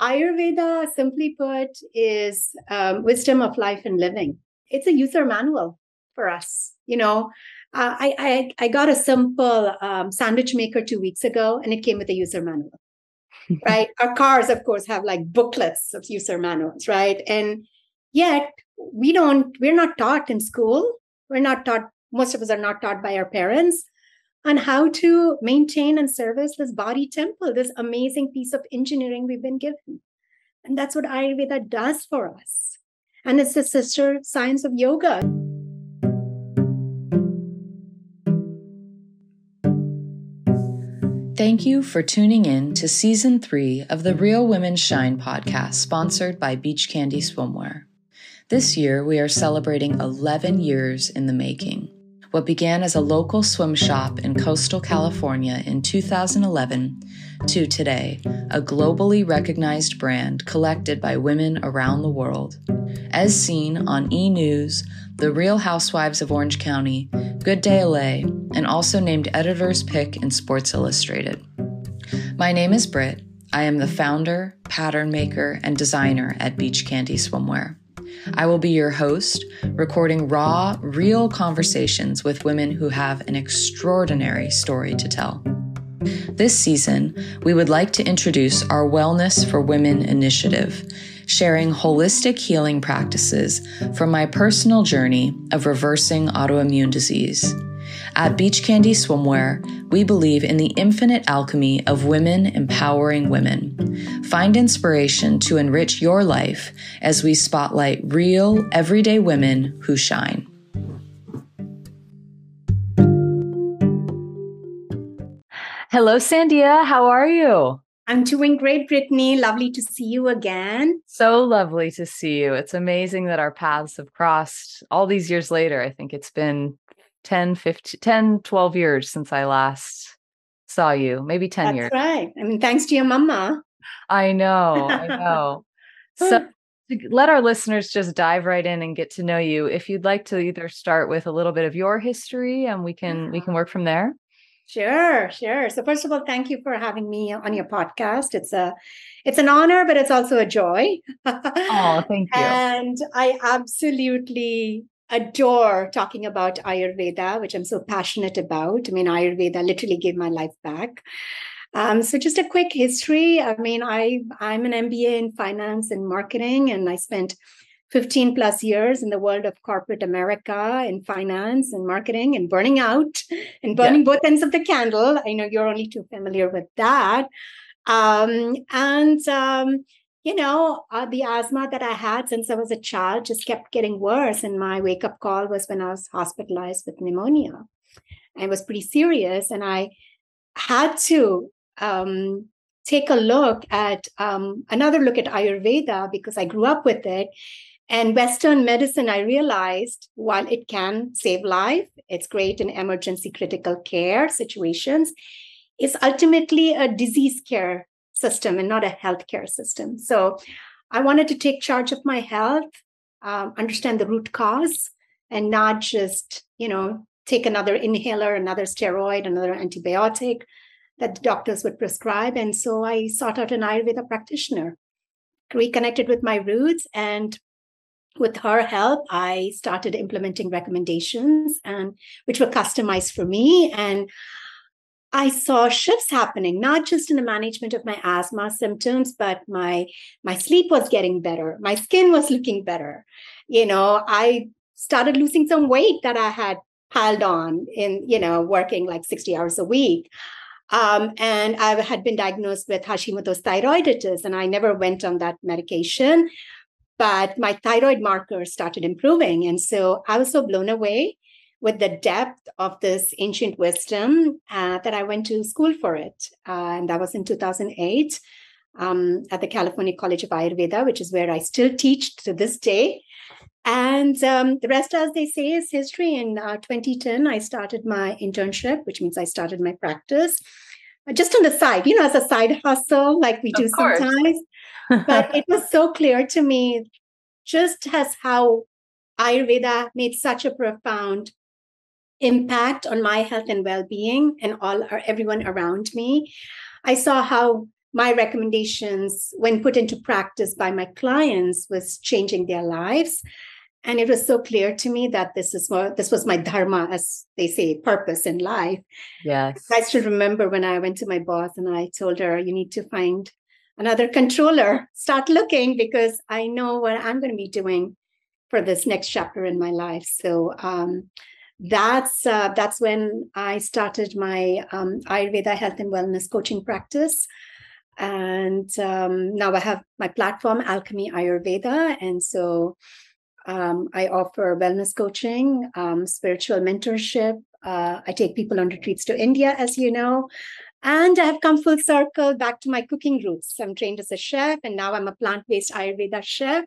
Ayurveda, simply put, is um, wisdom of life and living. It's a user manual for us. You know, uh, I, I, I got a simple um, sandwich maker two weeks ago, and it came with a user manual. right, our cars, of course, have like booklets of user manuals, right? And yet, we don't. We're not taught in school. We're not taught. Most of us are not taught by our parents on how to maintain and service this body temple, this amazing piece of engineering we've been given. And that's what Ayurveda does for us. And it's the sister science of yoga. Thank you for tuning in to season three of the Real Women Shine podcast, sponsored by Beach Candy Swimwear. This year, we are celebrating 11 years in the making. What began as a local swim shop in coastal California in 2011 to today, a globally recognized brand collected by women around the world. As seen on E! News, The Real Housewives of Orange County, Good Day LA, and also named Editor's Pick in Sports Illustrated. My name is Britt. I am the founder, pattern maker, and designer at Beach Candy Swimwear. I will be your host, recording raw, real conversations with women who have an extraordinary story to tell. This season, we would like to introduce our Wellness for Women initiative, sharing holistic healing practices from my personal journey of reversing autoimmune disease. At Beach Candy Swimwear, we believe in the infinite alchemy of women empowering women. Find inspiration to enrich your life as we spotlight real, everyday women who shine. Hello, Sandia. How are you? I'm doing great, Brittany. Lovely to see you again. So lovely to see you. It's amazing that our paths have crossed all these years later. I think it's been 10, 15, 10, 12 years since I last saw you, maybe 10 That's years. right. I mean, thanks to your mama. I know, I know. so to let our listeners just dive right in and get to know you. If you'd like to either start with a little bit of your history and we can we can work from there. Sure, sure. So first of all, thank you for having me on your podcast. It's a it's an honor, but it's also a joy. oh, thank you. And I absolutely adore talking about Ayurveda, which I'm so passionate about. I mean, Ayurveda literally gave my life back. Um, so just a quick history. I mean, I I'm an MBA in finance and marketing, and I spent 15 plus years in the world of corporate America in finance and marketing and burning out and burning yeah. both ends of the candle. I know you're only too familiar with that. Um, and um, you know, uh, the asthma that I had since I was a child just kept getting worse. And my wake up call was when I was hospitalized with pneumonia. And it was pretty serious. And I had to um, take a look at um, another look at Ayurveda because I grew up with it. And Western medicine, I realized while it can save life, it's great in emergency critical care situations, is ultimately a disease care system and not a healthcare system. So I wanted to take charge of my health, um, understand the root cause, and not just, you know, take another inhaler, another steroid, another antibiotic that the doctors would prescribe. And so I sought out an Ayurveda practitioner, reconnected with my roots, and with her help, I started implementing recommendations and which were customized for me. And I saw shifts happening, not just in the management of my asthma symptoms, but my my sleep was getting better. My skin was looking better. You know, I started losing some weight that I had piled on in, you know, working like 60 hours a week. Um, and I had been diagnosed with Hashimoto's thyroiditis, and I never went on that medication. But my thyroid markers started improving. And so I was so blown away with the depth of this ancient wisdom uh, that I went to school for it. Uh, and that was in 2008 um, at the California College of Ayurveda, which is where I still teach to this day. And um, the rest, as they say, is history. In uh, 2010, I started my internship, which means I started my practice uh, just on the side, you know, as a side hustle, like we do sometimes. but it was so clear to me just as how Ayurveda made such a profound impact on my health and well-being and all our everyone around me i saw how my recommendations, when put into practice by my clients, was changing their lives. And it was so clear to me that this is what this was my dharma, as they say, purpose in life. Yes. I still remember when I went to my boss and I told her, you need to find another controller, start looking because I know what I'm going to be doing for this next chapter in my life. So um, that's uh, that's when I started my um, Ayurveda health and wellness coaching practice. And um, now I have my platform, Alchemy Ayurveda. And so um, I offer wellness coaching, um, spiritual mentorship. Uh, I take people on retreats to India, as you know. And I have come full circle back to my cooking roots. I'm trained as a chef, and now I'm a plant based Ayurveda chef.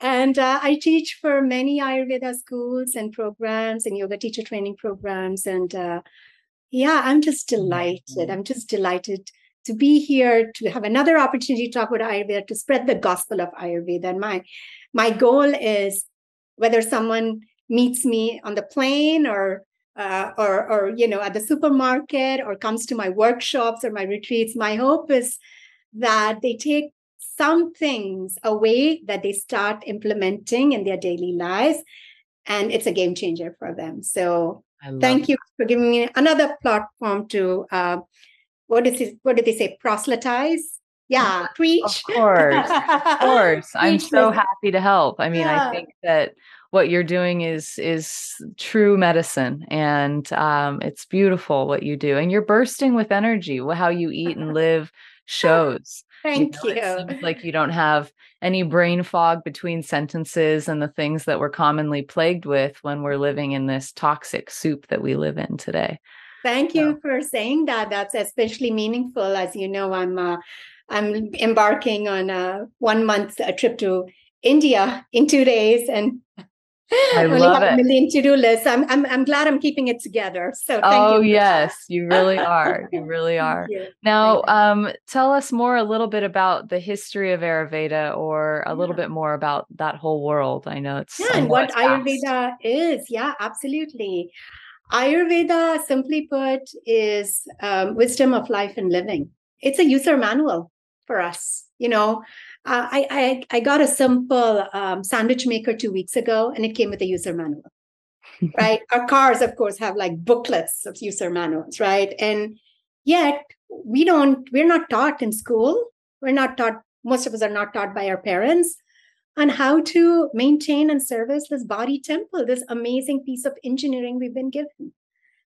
And uh, I teach for many Ayurveda schools and programs and yoga teacher training programs. And uh, yeah, I'm just delighted. Mm-hmm. I'm just delighted to be here to have another opportunity to talk about Ayurveda, to spread the gospel of Ayurveda. And my my goal is whether someone meets me on the plane or uh, or or you know at the supermarket or comes to my workshops or my retreats, my hope is that they take some things away that they start implementing in their daily lives and it's a game changer for them. So thank it. you for giving me another platform to uh, what is it what did they say proselytize? Yeah preach. of course of course. I'm so happy to help. I mean yeah. i think that what you're doing is is true medicine and um, it's beautiful what you do and you're bursting with energy how you eat and live shows Thank you. Know, you. It seems like you don't have any brain fog between sentences and the things that we're commonly plagued with when we're living in this toxic soup that we live in today. Thank you so. for saying that. That's especially meaningful. As you know, I'm uh, I'm embarking on a one month a trip to India in two days, and I only love have it. a million to-do lists. I'm, I'm I'm glad I'm keeping it together. So oh you Oh yes, you really are. You really are. You. Now, um, tell us more a little bit about the history of Ayurveda, or a yeah. little bit more about that whole world. I know it's yeah, and what Ayurveda is. Yeah, absolutely. Ayurveda, simply put, is um, wisdom of life and living. It's a user manual for us. You know, uh, I, I, I got a simple um, sandwich maker two weeks ago, and it came with a user manual. right, our cars, of course, have like booklets of user manuals, right? And yet we don't. We're not taught in school. We're not taught. Most of us are not taught by our parents on how to maintain and service this body temple, this amazing piece of engineering we've been given.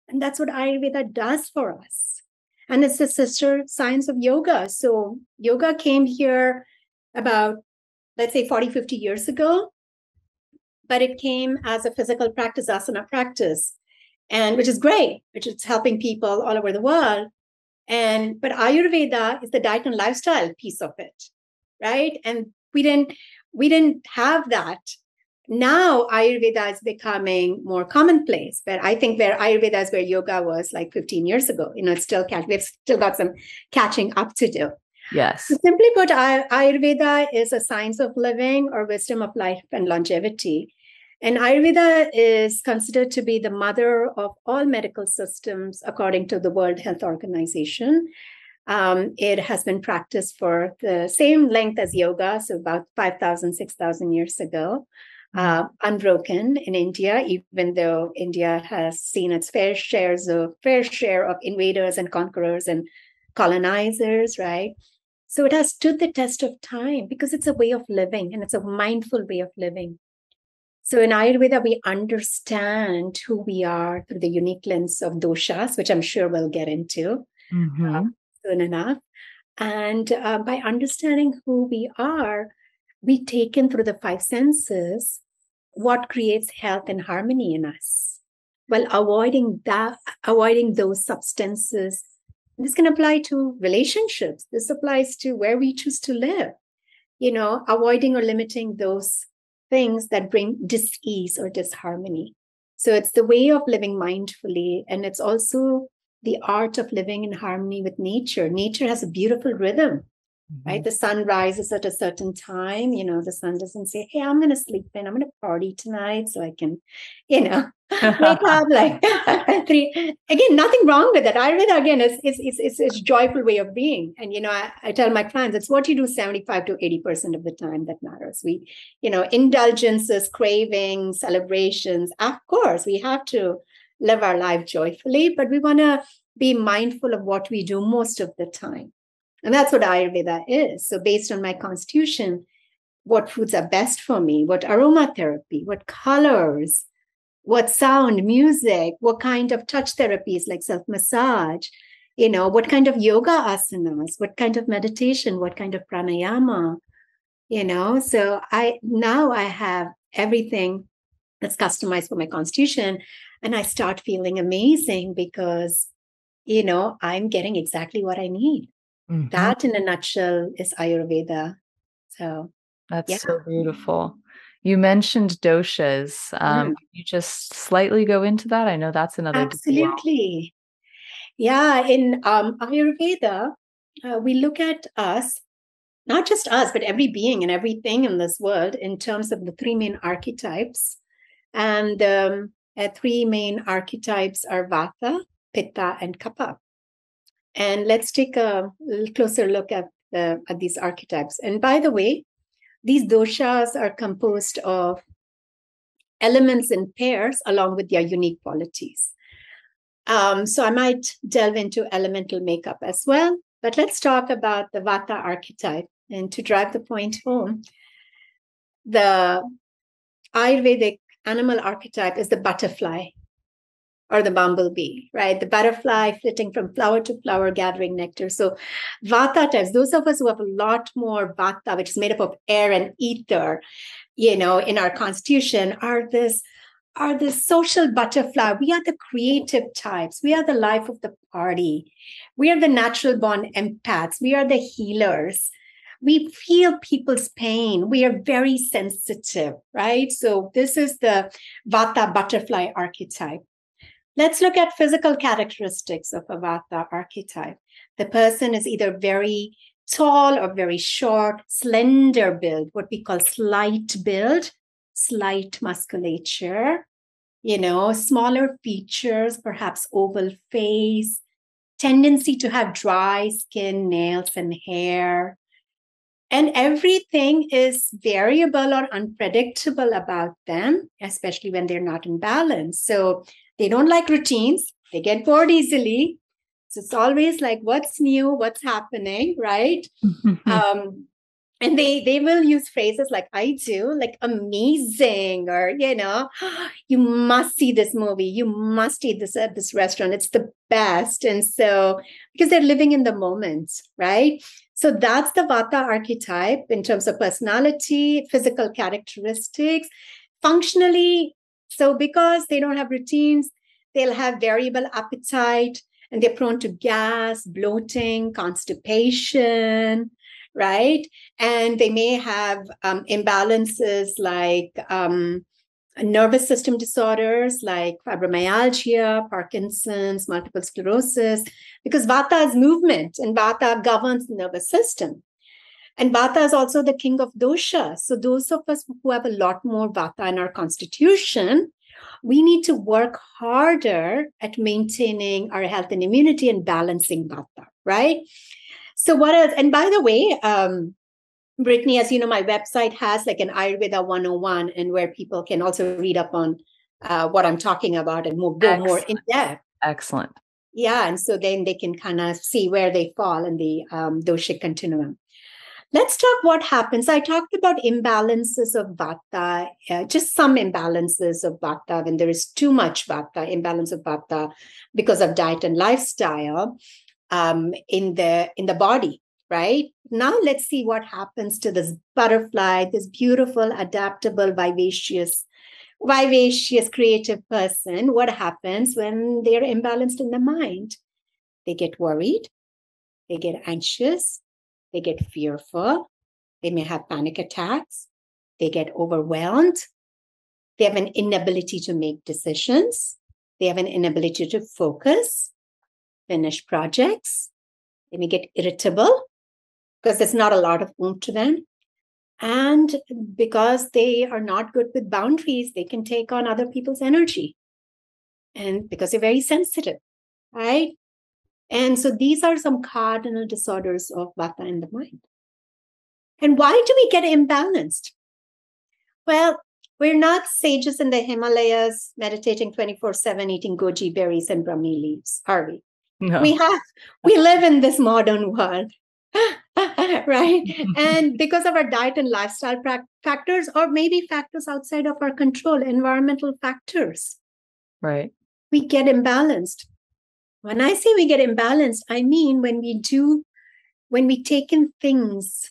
And that's what Ayurveda does for us. And it's the sister science of yoga. So yoga came here about, let's say, 40, 50 years ago. But it came as a physical practice, asana practice, and which is great, which is helping people all over the world. And but Ayurveda is the diet and lifestyle piece of it, right? And we didn't we didn't have that. Now Ayurveda is becoming more commonplace, but I think where Ayurveda is where yoga was like 15 years ago. You know, it's still catch, we've still got some catching up to do. Yes. Simply put, Ayurveda is a science of living or wisdom of life and longevity. And Ayurveda is considered to be the mother of all medical systems, according to the World Health Organization. Um, it has been practiced for the same length as yoga, so about 5,000, 6,000 years ago, uh, unbroken in India, even though India has seen its fair shares of fair share of invaders and conquerors and colonizers, right? So it has stood the test of time because it's a way of living and it's a mindful way of living. So in Ayurveda, we understand who we are through the unique lens of doshas, which I'm sure we'll get into mm-hmm. uh, soon enough. And uh, by understanding who we are, we take in through the five senses what creates health and harmony in us while avoiding that avoiding those substances this can apply to relationships. This applies to where we choose to live, you know, avoiding or limiting those things that bring dis-ease or disharmony. So it's the way of living mindfully. And it's also the art of living in harmony with nature. Nature has a beautiful rhythm. Mm-hmm. right? The sun rises at a certain time. You know, the sun doesn't say, "Hey, I'm going to sleep in. I'm going to party tonight, so I can, you know, wake up like three." Again, nothing wrong with that. Ayurveda again is is is it's, it's a joyful way of being, and you know, I, I tell my clients it's what you do seventy five to eighty percent of the time that matters. We, you know, indulgences, cravings, celebrations. Of course, we have to live our life joyfully, but we want to be mindful of what we do most of the time. And that's what Ayurveda is. So, based on my constitution, what foods are best for me, what aromatherapy, what colors, what sound, music, what kind of touch therapies like self massage, you know, what kind of yoga asanas, what kind of meditation, what kind of pranayama, you know. So, I now I have everything that's customized for my constitution. And I start feeling amazing because, you know, I'm getting exactly what I need. Mm-hmm. That, in a nutshell, is Ayurveda. So that's yeah. so beautiful. You mentioned doshas. Um, mm. you just slightly go into that? I know that's another. Absolutely. Yeah, in um, Ayurveda, uh, we look at us, not just us, but every being and everything in this world in terms of the three main archetypes. And um, uh, three main archetypes are Vata, Pitta, and Kapha. And let's take a closer look at, uh, at these archetypes. And by the way, these doshas are composed of elements in pairs along with their unique qualities. Um, so I might delve into elemental makeup as well. But let's talk about the Vata archetype. And to drive the point home, the Ayurvedic animal archetype is the butterfly or the bumblebee, right? The butterfly flitting from flower to flower, gathering nectar. So, vata types, those of us who have a lot more vata, which is made up of air and ether, you know, in our constitution, are this are the social butterfly. We are the creative types. We are the life of the party. We are the natural born empaths. We are the healers. We feel people's pain. We are very sensitive, right? So, this is the Vata butterfly archetype. Let's look at physical characteristics of a Vata archetype. The person is either very tall or very short, slender build, what we call slight build, slight musculature, you know, smaller features, perhaps oval face, tendency to have dry skin, nails, and hair. And everything is variable or unpredictable about them, especially when they're not in balance. So they don't like routines. They get bored easily. So it's always like, what's new? What's happening? Right. um, and they they will use phrases like i do like amazing or you know you must see this movie you must eat this at this restaurant it's the best and so because they're living in the moment right so that's the vata archetype in terms of personality physical characteristics functionally so, because they don't have routines, they'll have variable appetite and they're prone to gas, bloating, constipation, right? And they may have um, imbalances like um, nervous system disorders like fibromyalgia, Parkinson's, multiple sclerosis, because Vata is movement and Vata governs the nervous system. And Vata is also the king of dosha. So, those of us who have a lot more Vata in our constitution, we need to work harder at maintaining our health and immunity and balancing Vata, right? So, what else? And by the way, um, Brittany, as you know, my website has like an Ayurveda 101 and where people can also read up on uh, what I'm talking about and more, go more in depth. Excellent. Yeah. And so then they can kind of see where they fall in the um, doshic continuum. Let's talk what happens. I talked about imbalances of vata, uh, just some imbalances of vata when there is too much vata, imbalance of vata because of diet and lifestyle um, in the in the body. Right now, let's see what happens to this butterfly, this beautiful, adaptable, vivacious, vivacious, creative person. What happens when they're imbalanced in the mind? They get worried, they get anxious, they get fearful. They may have panic attacks. They get overwhelmed. They have an inability to make decisions. They have an inability to focus, finish projects. They may get irritable. because there's not a lot of oomph to them. And because they are not good with boundaries, they can take on other people's energy. And because they're very sensitive, right? And so these are some cardinal disorders of vata in the mind. And why do we get imbalanced? Well, we're not sages in the Himalayas meditating 24 7, eating goji berries and brahmi leaves, are we? No. We have, we live in this modern world. right? and because of our diet and lifestyle factors, or maybe factors outside of our control, environmental factors. Right. We get imbalanced. When I say we get imbalanced, I mean when we do, when we take in things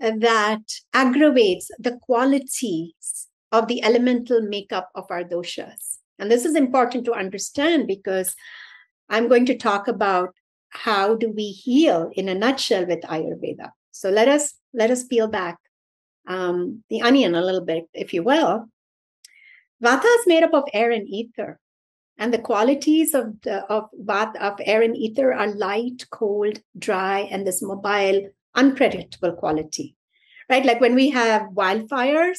that aggravates the qualities of the elemental makeup of our doshas. And this is important to understand because I'm going to talk about how do we heal in a nutshell with Ayurveda. So let us let us peel back um, the onion a little bit, if you will. Vata is made up of air and ether, and the qualities of the, of vata of air and ether are light, cold, dry, and this mobile, unpredictable quality. Right, like when we have wildfires,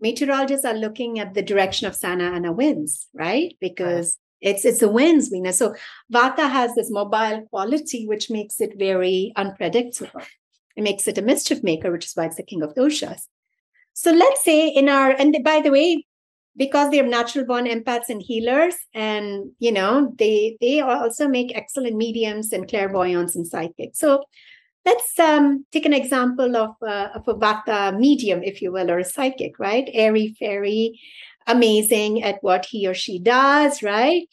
meteorologists are looking at the direction of Santa Ana winds, right? Because it's it's the winds, Venus. So Vata has this mobile quality, which makes it very unpredictable. It makes it a mischief maker, which is why it's the king of doshas. So let's say in our and by the way, because they are natural born empaths and healers, and you know they they also make excellent mediums and clairvoyants and psychics. So let's um, take an example of, uh, of a Vata medium, if you will, or a psychic, right? Airy fairy, amazing at what he or she does, right?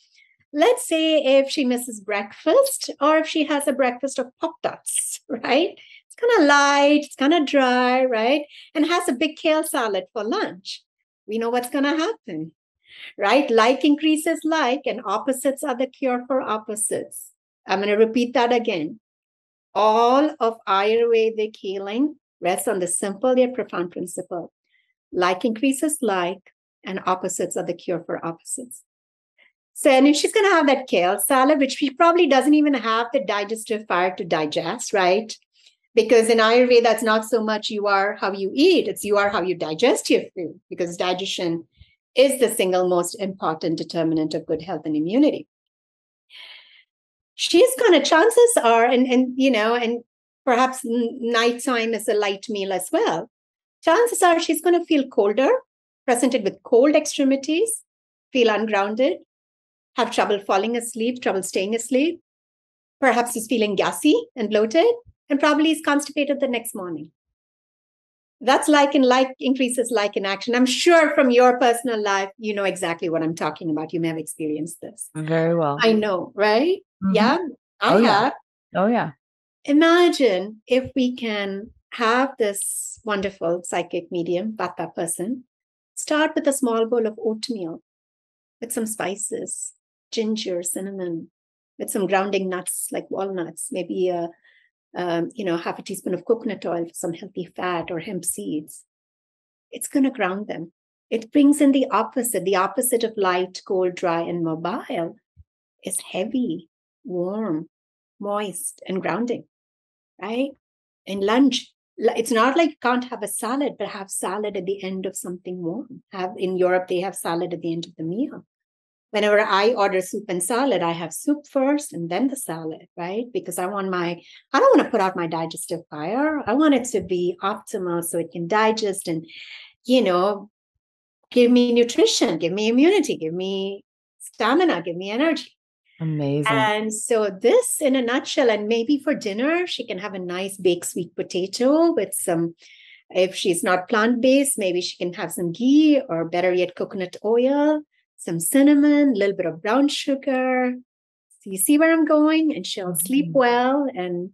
Let's say if she misses breakfast or if she has a breakfast of Pop Tarts, right? It's kind of light, it's kind of dry, right? And has a big kale salad for lunch. We know what's going to happen, right? Like increases like, and opposites are the cure for opposites. I'm going to repeat that again. All of Ayurvedic healing rests on the simple yet profound principle like increases like, and opposites are the cure for opposites. So, and if she's going to have that kale salad, which she probably doesn't even have the digestive fire to digest, right? Because in Ayurveda, it's not so much you are how you eat, it's you are how you digest your food, because digestion is the single most important determinant of good health and immunity. She's to, chances are, and, and you know, and perhaps nighttime is a light meal as well. Chances are she's to feel colder, presented with cold extremities, feel ungrounded, have trouble falling asleep, trouble staying asleep, perhaps is feeling gassy and bloated, and probably is constipated the next morning. That's like in like increases like in action. I'm sure from your personal life, you know exactly what I'm talking about. You may have experienced this. Very well. I know, right? Mm-hmm. Yeah, I oh, have. Yeah. Oh, yeah. Imagine if we can have this wonderful psychic medium, Vata person, start with a small bowl of oatmeal with some spices, ginger, cinnamon, with some grounding nuts like walnuts, maybe a um, you know half a teaspoon of coconut oil for some healthy fat or hemp seeds. It's going to ground them. It brings in the opposite. The opposite of light, cold, dry, and mobile is heavy, warm, moist, and grounding. Right? And lunch, it's not like you can't have a salad, but have salad at the end of something warm. Have in Europe they have salad at the end of the meal whenever I order soup and salad, I have soup first and then the salad, right? Because I want my, I don't want to put out my digestive fire. I want it to be optimal so it can digest and, you know, give me nutrition, give me immunity, give me stamina, give me energy. Amazing. And so, this in a nutshell, and maybe for dinner, she can have a nice baked sweet potato with some, if she's not plant based, maybe she can have some ghee or better yet, coconut oil some cinnamon, a little bit of brown sugar. So you see where I'm going, and she'll mm-hmm. sleep well and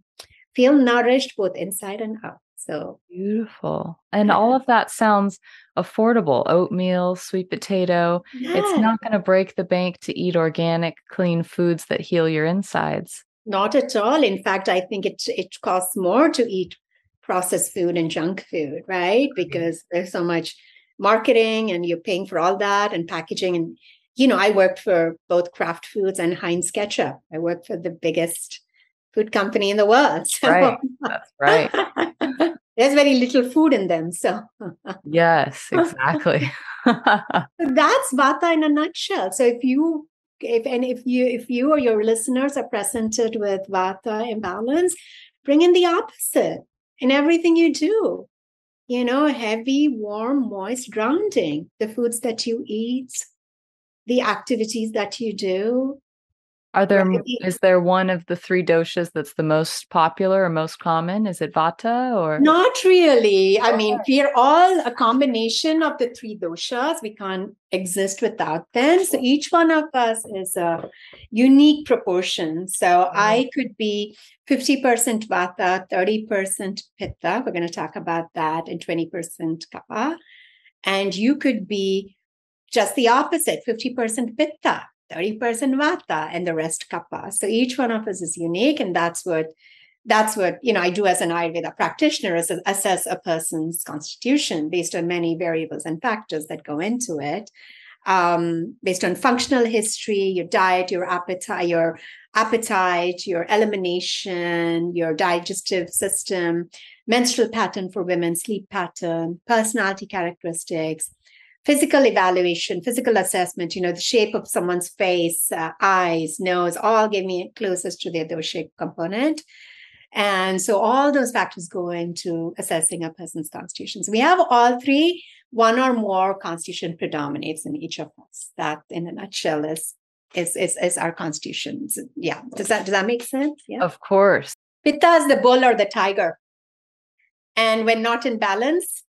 feel nourished both inside and out. So beautiful. And all of that sounds affordable oatmeal, sweet potato. Yeah. It's not going to break the bank to eat organic, clean foods that heal your insides. Not at all. In fact, I think it, it costs more to eat processed food and junk food, right? Because there's so much marketing and you're paying for all that and packaging and you know i worked for both kraft foods and heinz ketchup i worked for the biggest food company in the world. So. Right. That's right. There's very little food in them. So, yes, exactly. that's Vata in a nutshell. So, if you if and if you if you or your listeners are presented with Vata imbalance, bring in the opposite in everything you do. You know, heavy, warm, moist grounding, the foods that you eat, the activities that you do, are there is there one of the three doshas that's the most popular or most common? Is it vata or not really? I mean, we are all a combination of the three doshas. We can't exist without them. So each one of us is a unique proportion. So mm-hmm. I could be 50% vata, 30% pitta. We're going to talk about that, and 20% kapha. And you could be just the opposite, 50% pitta 30% vata and the rest kapha so each one of us is unique and that's what that's what you know i do as an ayurveda practitioner is assess a person's constitution based on many variables and factors that go into it. Um, based on functional history your diet your appetite your appetite your elimination your digestive system menstrual pattern for women sleep pattern personality characteristics physical evaluation, physical assessment, you know, the shape of someone's face, uh, eyes, nose, all give me closest to the shape component. And so all those factors go into assessing a person's constitution. So we have all three, one or more constitution predominates in each of us. That in a nutshell is is is, is our constitution. So, yeah. Does that does that make sense? Yeah. Of course. Pitta is the bull or the tiger. And when not in balance,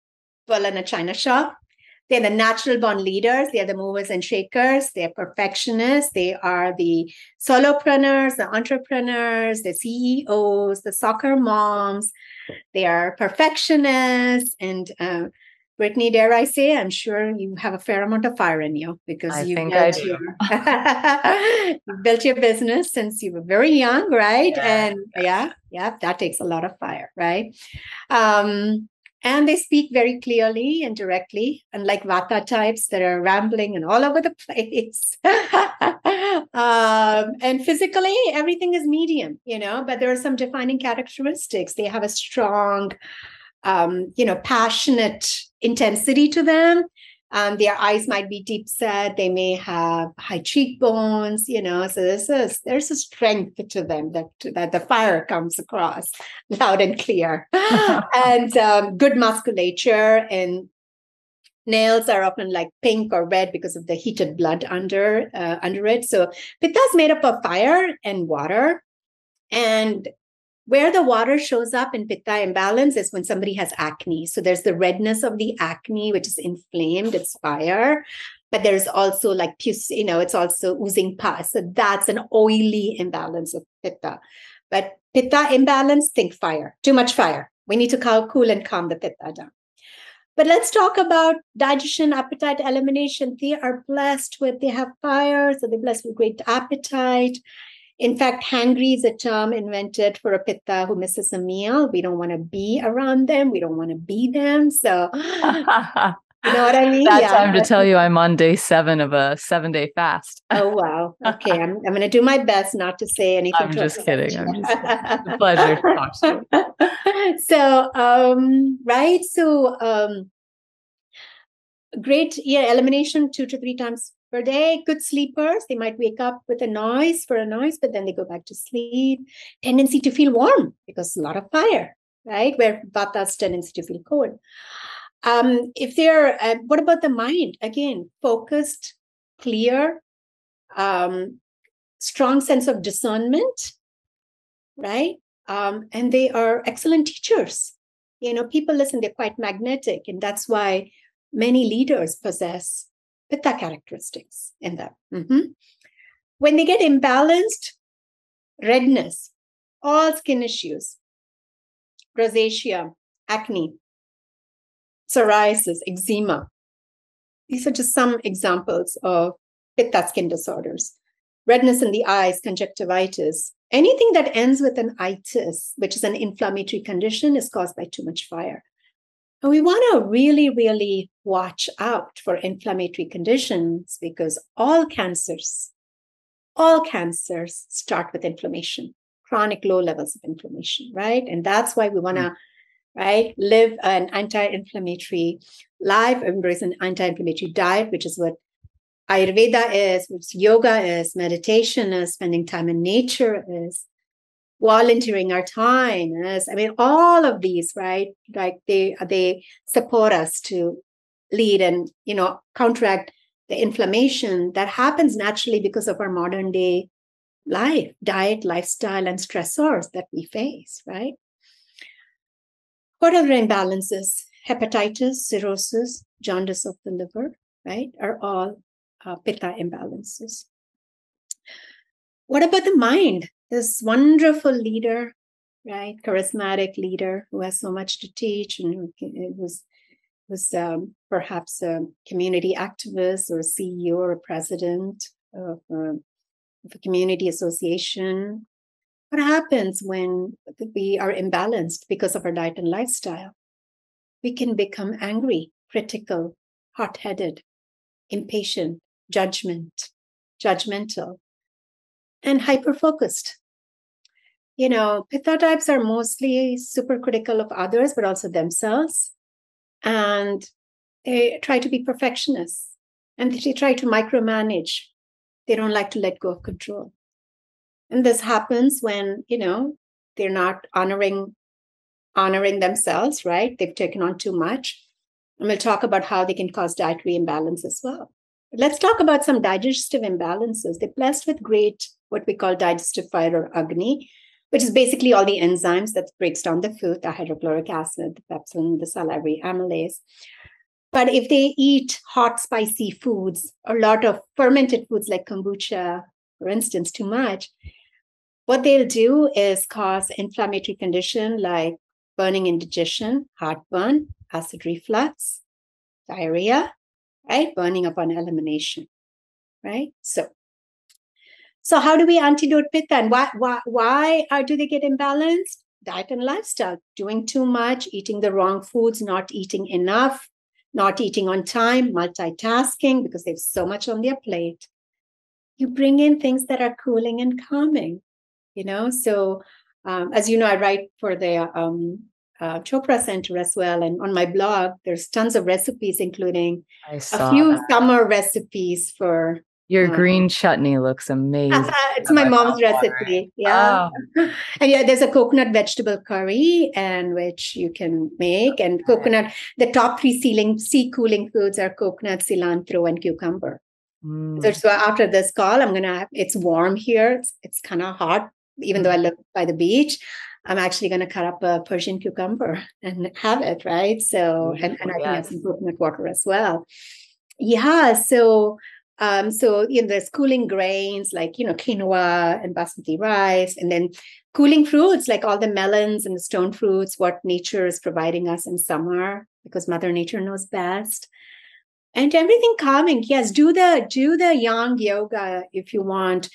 bull in a china shop, they're the natural born leaders. They are the movers and shakers. They're perfectionists. They are the solopreneurs, the entrepreneurs, the CEOs, the soccer moms. They are perfectionists. And uh, Brittany, dare I say, I'm sure you have a fair amount of fire in you because I you built, your, built your business since you were very young, right? Yeah. And yeah, yeah, that takes a lot of fire, right? Um, and they speak very clearly and directly unlike vata types that are rambling and all over the place. Um, and physically everything is medium you know but there are some defining characteristics. They have a strong um, you know passionate intensity to them um, their eyes might be deep set. They may have high cheekbones, you know. So this is there's a strength to them that that the fire comes across loud and clear, and um, good musculature and nails are often like pink or red because of the heated blood under uh, under it. So pitta is made up of fire and water, and where the water shows up in pitta imbalance is when somebody has acne. So there's the redness of the acne, which is inflamed, it's fire. But there's also like pus, you know, it's also oozing pus. So that's an oily imbalance of pitta. But pitta imbalance, think fire, too much fire. We need to cool and calm the pitta down. But let's talk about digestion, appetite, elimination. They are blessed with, they have fire, so they're blessed with great appetite. In fact, hangry is a term invented for a pitta who misses a meal. We don't want to be around them. We don't want to be them. So, you know what I mean? That's yeah. time to tell you I'm on day seven of a seven day fast. oh, wow. Okay. I'm, I'm going to do my best not to say anything. I'm just kidding. I'm just a pleasure to talk to you. So, um, right. So, um, great yeah elimination two to three times per day. Good sleepers, they might wake up with a noise for a noise, but then they go back to sleep. Tendency to feel warm because a lot of fire, right? Where Vata's tendency to feel cold. Um, if they're, uh, what about the mind? Again, focused, clear, um, strong sense of discernment, right? Um, and they are excellent teachers. You know, people listen, they're quite magnetic. And that's why many leaders possess pitta characteristics in them. Mm-hmm. When they get imbalanced, redness, all skin issues, rosacea, acne, psoriasis, eczema. These are just some examples of pitta skin disorders. Redness in the eyes, conjunctivitis. Anything that ends with an itis, which is an inflammatory condition, is caused by too much fire. And we want to really, really watch out for inflammatory conditions because all cancers, all cancers start with inflammation, chronic low levels of inflammation, right? And that's why we want to, mm-hmm. right, live an anti-inflammatory life, embrace an anti-inflammatory diet, which is what Ayurveda is, which yoga is, meditation is, spending time in nature is, volunteering our time is. I mean, all of these, right? Like they they support us to lead and you know counteract the inflammation that happens naturally because of our modern day life, diet, lifestyle, and stressors that we face, right? What other imbalances? Hepatitis, cirrhosis, jaundice of the liver, right, are all uh, pitta imbalances. What about the mind? This wonderful leader, right, charismatic leader who has so much to teach and who was was um, perhaps a community activist or CEO or a president of, uh, of a community association. What happens when we are imbalanced because of our diet and lifestyle? We can become angry, critical, hot headed, impatient, judgment, judgmental, and hyper focused. You know, pitta types are mostly super critical of others, but also themselves. And they try to be perfectionists and they try to micromanage. They don't like to let go of control. And this happens when, you know, they're not honoring honoring themselves, right? They've taken on too much. And we'll talk about how they can cause dietary imbalance as well. But let's talk about some digestive imbalances. They're blessed with great, what we call digestive fire or agni, which is basically all the enzymes that breaks down the food, the hydrochloric acid, the pepsin, the salivary amylase. But if they eat hot, spicy foods, a lot of fermented foods like kombucha, for instance, too much, what they'll do is cause inflammatory condition like burning indigestion, heartburn, acid reflux, diarrhea, right? Burning upon elimination, right? So, so how do we antidote pitta and why why why are, do they get imbalanced? Diet and lifestyle, doing too much, eating the wrong foods, not eating enough, not eating on time, multitasking because they have so much on their plate. You bring in things that are cooling and calming, you know. So, um, as you know, I write for the um, uh, Chopra Center as well. And on my blog, there's tons of recipes, including a few that. summer recipes for. Your um, green chutney looks amazing. it's my mom's recipe. Yeah. Oh. and yeah, there's a coconut vegetable curry and which you can make. And coconut, the top three sealing, sea cooling foods are coconut, cilantro, and cucumber. Mm. So, so after this call, I'm gonna have it's warm here. It's, it's kind of hot, even mm. though I live by the beach. I'm actually going to cut up a Persian cucumber and have it, right? So, and, and I yes. can have some coconut water as well. Yeah. So, um, so you know, there's cooling grains like you know quinoa and basmati rice, and then cooling fruits like all the melons and the stone fruits. What nature is providing us in summer because Mother Nature knows best. And everything calming. Yes, do the do the yang yoga if you want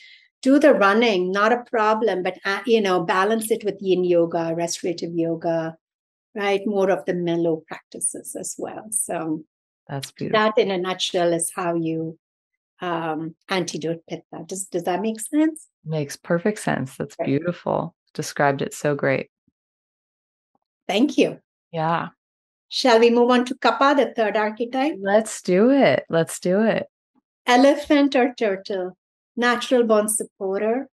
do the running, not a problem, but uh, you know, balance it with yin yoga, restorative yoga, right? More of the mellow practices as well. So that's beautiful. That, in a nutshell, is how you um, antidote pitta. Does does that make sense? Makes perfect sense. That's right. beautiful. Described it so great. Thank you. Yeah. Shall we move on to Kapha, the third archetype? Let's do it. Let's do it. Elephant or turtle? natural born supporter,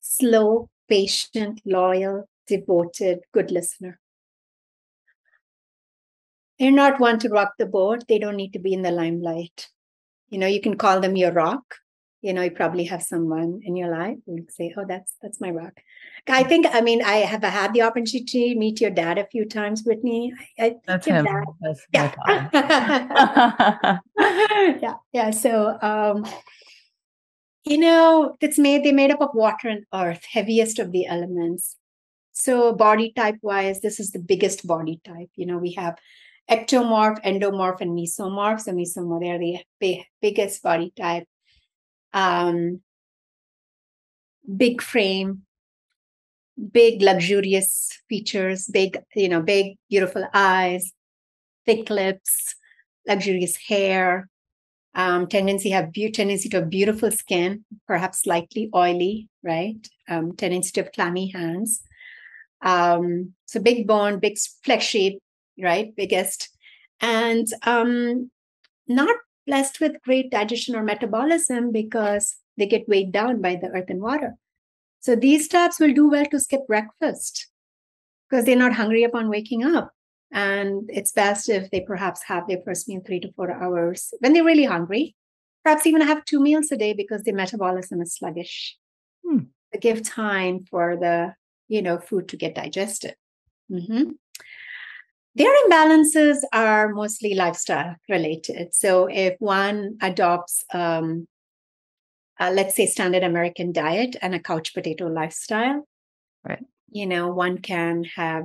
slow, patient, loyal, devoted, good listener. They're not one to rock the boat. They don't need to be in the limelight. You know, you can call them your rock. You know, you probably have someone in your life who say, "Oh, that's that's my rock." I think. I mean, I have had the opportunity to meet your dad a few times, Brittany. I, that's him. That's yeah. yeah, yeah. So, um, you know it's made they're made up of water and earth heaviest of the elements so body type wise this is the biggest body type you know we have ectomorph endomorph and mesomorph so mesomorph they're the big, biggest body type um big frame big luxurious features big you know big beautiful eyes thick lips luxurious hair um, tendency have be- tendency to have beautiful skin, perhaps slightly oily, right? Um, tendency to have clammy hands. Um, so big bone, big flesh shape, right? Biggest, and um, not blessed with great digestion or metabolism because they get weighed down by the earth and water. So these types will do well to skip breakfast because they're not hungry upon waking up. And it's best if they perhaps have their first meal three to four hours when they're really hungry. Perhaps even have two meals a day because their metabolism is sluggish. Hmm. To give time for the you know food to get digested. Mm-hmm. Their imbalances are mostly lifestyle related. So if one adopts um, uh, let's say standard american diet and a couch potato lifestyle right you know one can have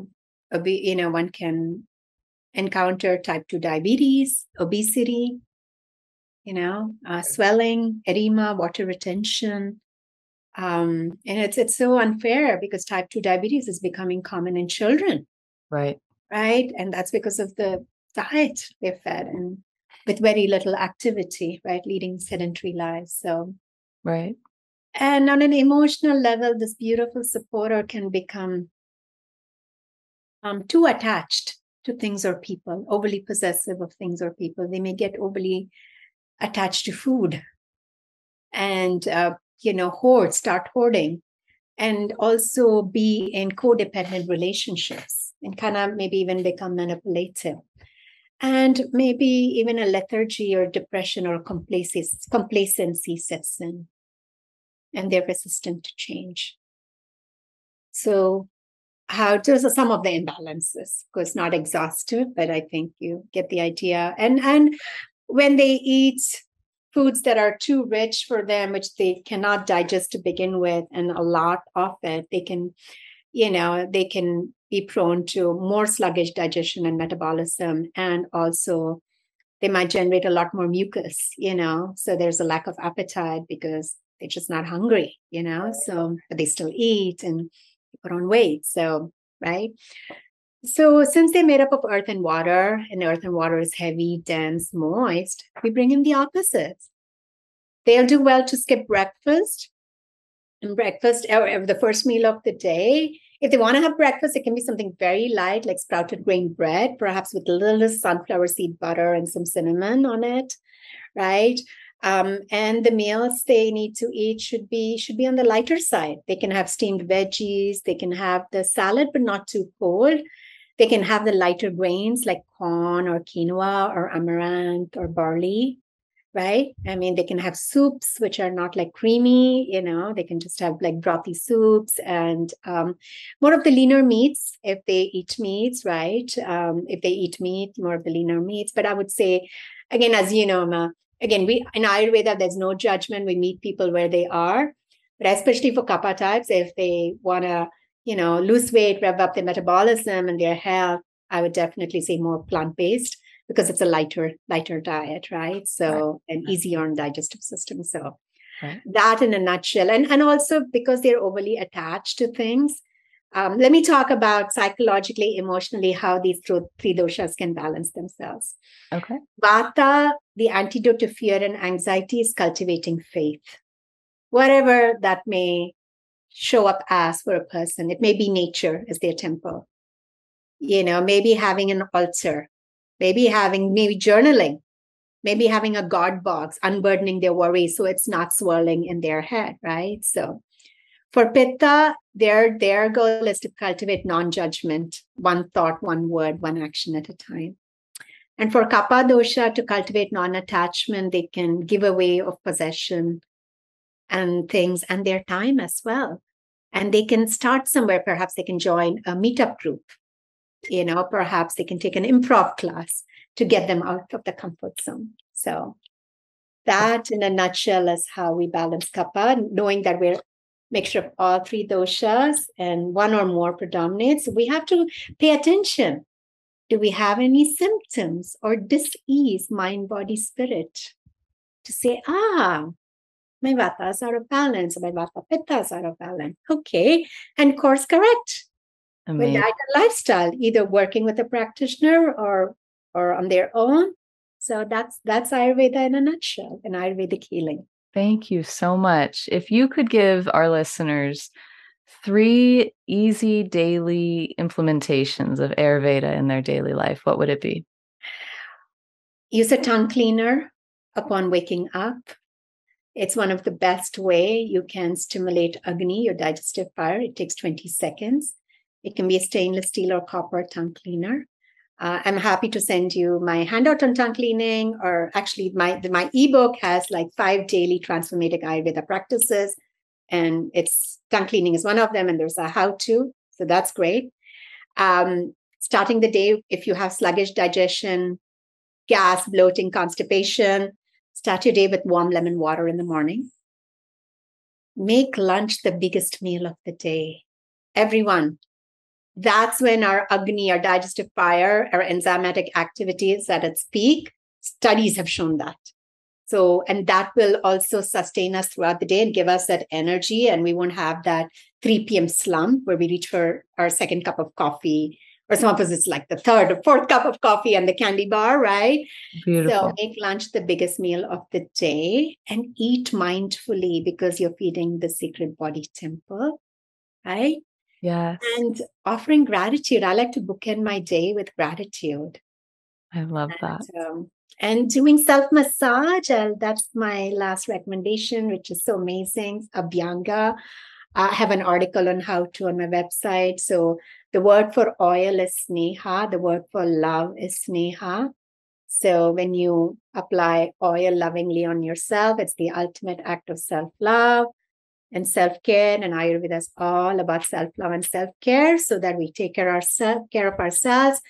a be. you know one can encounter type 2 diabetes obesity you know uh, swelling edema water retention um, and it's it's so unfair because type 2 diabetes is becoming common in children right right and that's because of the diet they're fed and with very little activity right leading sedentary lives so Right. And on an emotional level, this beautiful supporter can become um, too attached to things or people, overly possessive of things or people. They may get overly attached to food and, uh, you know, hoard, start hoarding, and also be in codependent relationships and kind of maybe even become manipulative. And maybe even a lethargy or depression or complacency sets in and they're resistant to change. So, how those are some of the imbalances. Of course, not exhaustive, but I think you get the idea. And and when they eat foods that are too rich for them, which they cannot digest to begin with, and a lot of it, they can, you know, they can be prone to more sluggish digestion and metabolism, and also they might generate a lot more mucus, you know. So there's a lack of appetite because they're just not hungry, you know. So, but they still eat and put on weight. So, right. So, since they're made up of earth and water, and earth and water is heavy, dense, moist, we bring in the opposites. They'll do well to skip breakfast and breakfast or the first meal of the day. If they want to have breakfast, it can be something very light, like sprouted grain bread, perhaps with a little sunflower seed butter and some cinnamon on it, right? Um, and the meals they need to eat should be should be on the lighter side. They can have steamed veggies, they can have the salad, but not too cold. They can have the lighter grains like corn or quinoa or amaranth or barley, right? I mean, they can have soups which are not like creamy, you know, they can just have like brothy soups and um, more of the leaner meats if they eat meats, right? Um, if they eat meat, more of the leaner meats. But I would say, again, as you know, Ma, again, we in Ayurveda, there's no judgment. We meet people where they are. But especially for kapha types, if they want to, you know, lose weight, rev up their metabolism and their health, I would definitely say more plant-based because it's a lighter, lighter diet, right? So right. and easier on digestive system. So right. that in a nutshell. And and also because they're overly attached to things, um, let me talk about psychologically, emotionally, how these three doshas can balance themselves. Okay. Vata, the antidote to fear and anxiety, is cultivating faith. Whatever that may show up as for a person, it may be nature as their temple. You know, maybe having an altar, maybe having, maybe journaling, maybe having a God box, unburdening their worries so it's not swirling in their head, right? So for Pitta, their, their goal is to cultivate non judgment, one thought, one word, one action at a time. And for Kapha dosha, to cultivate non attachment, they can give away of possession and things and their time as well. And they can start somewhere. Perhaps they can join a meetup group. You know, perhaps they can take an improv class to get them out of the comfort zone. So, that in a nutshell is how we balance kapha, knowing that we're mixture of all three doshas and one or more predominates, we have to pay attention. Do we have any symptoms or dis-ease, mind, body, spirit? To say, ah, my vata is out of balance, my vata pitta is out of balance. Okay. And course correct. Amazing. With and lifestyle, either working with a practitioner or or on their own. So that's that's Ayurveda in a nutshell, and Ayurvedic healing. Thank you so much. If you could give our listeners three easy daily implementations of Ayurveda in their daily life, what would it be? Use a tongue cleaner upon waking up. It's one of the best way you can stimulate Agni, your digestive fire. It takes 20 seconds. It can be a stainless steel or copper tongue cleaner. Uh, I'm happy to send you my handout on tongue cleaning, or actually, my my ebook has like five daily transformative Ayurveda practices, and it's tongue cleaning is one of them, and there's a how to, so that's great. Um, starting the day, if you have sluggish digestion, gas, bloating, constipation, start your day with warm lemon water in the morning. Make lunch the biggest meal of the day. Everyone, that's when our Agni, our digestive fire, our enzymatic activity is at its peak. Studies have shown that. So, and that will also sustain us throughout the day and give us that energy. And we won't have that 3 p.m. slump where we reach for our second cup of coffee. Or some of us, it's like the third or fourth cup of coffee and the candy bar, right? Beautiful. So, make lunch the biggest meal of the day and eat mindfully because you're feeding the sacred body temple, right? Yes. And offering gratitude. I like to bookend my day with gratitude. I love and, that. Um, and doing self massage. Uh, that's my last recommendation, which is so amazing. Abhyanga. I have an article on how to on my website. So the word for oil is sneha. The word for love is sneha. So when you apply oil lovingly on yourself, it's the ultimate act of self love and self care. And Ayurveda is all about self love and self care so that we take care, ourselves, care of ourselves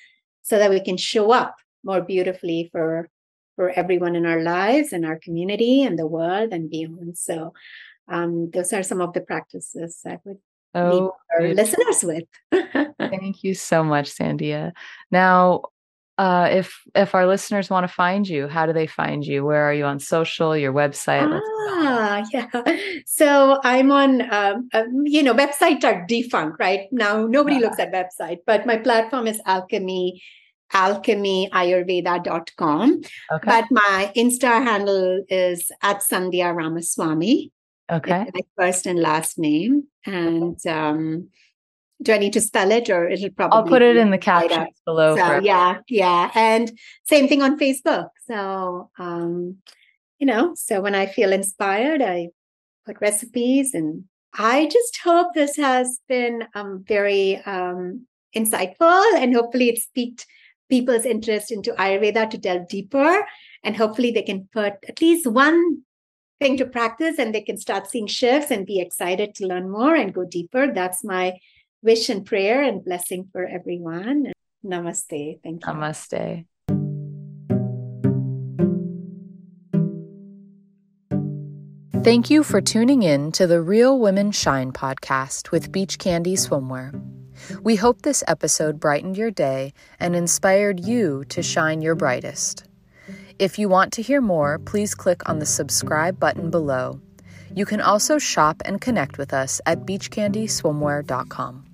so that we can show up more beautifully for for everyone in our lives and our community and the world and beyond. So um, those are some of the practices I would oh, leave our listeners with. Thank you so much, Sandhya. Now, uh, if if our listeners want to find you, how do they find you? Where are you on social? Your website? Ah, yeah. So I'm on. Um, uh, you know, websites are defunct right now. Nobody looks at website, but my platform is Alchemy alchemyayurveda.com. Okay. But my Insta handle is at Sandhya Ramaswamy. Okay. my first and last name. And um, do I need to spell it or it'll probably I'll put it in the captions below. So, yeah, yeah. And same thing on Facebook. So um, you know, so when I feel inspired, I put recipes and I just hope this has been um, very um, insightful and hopefully it's piqued people's interest into Ayurveda to delve deeper. And hopefully they can put at least one thing to practice and they can start seeing shifts and be excited to learn more and go deeper. That's my wish and prayer and blessing for everyone. Namaste. Thank you. Namaste. Thank you for tuning in to the Real Women Shine podcast with Beach Candy Swimwear. We hope this episode brightened your day and inspired you to shine your brightest. If you want to hear more, please click on the subscribe button below. You can also shop and connect with us at beachcandyswimwear.com.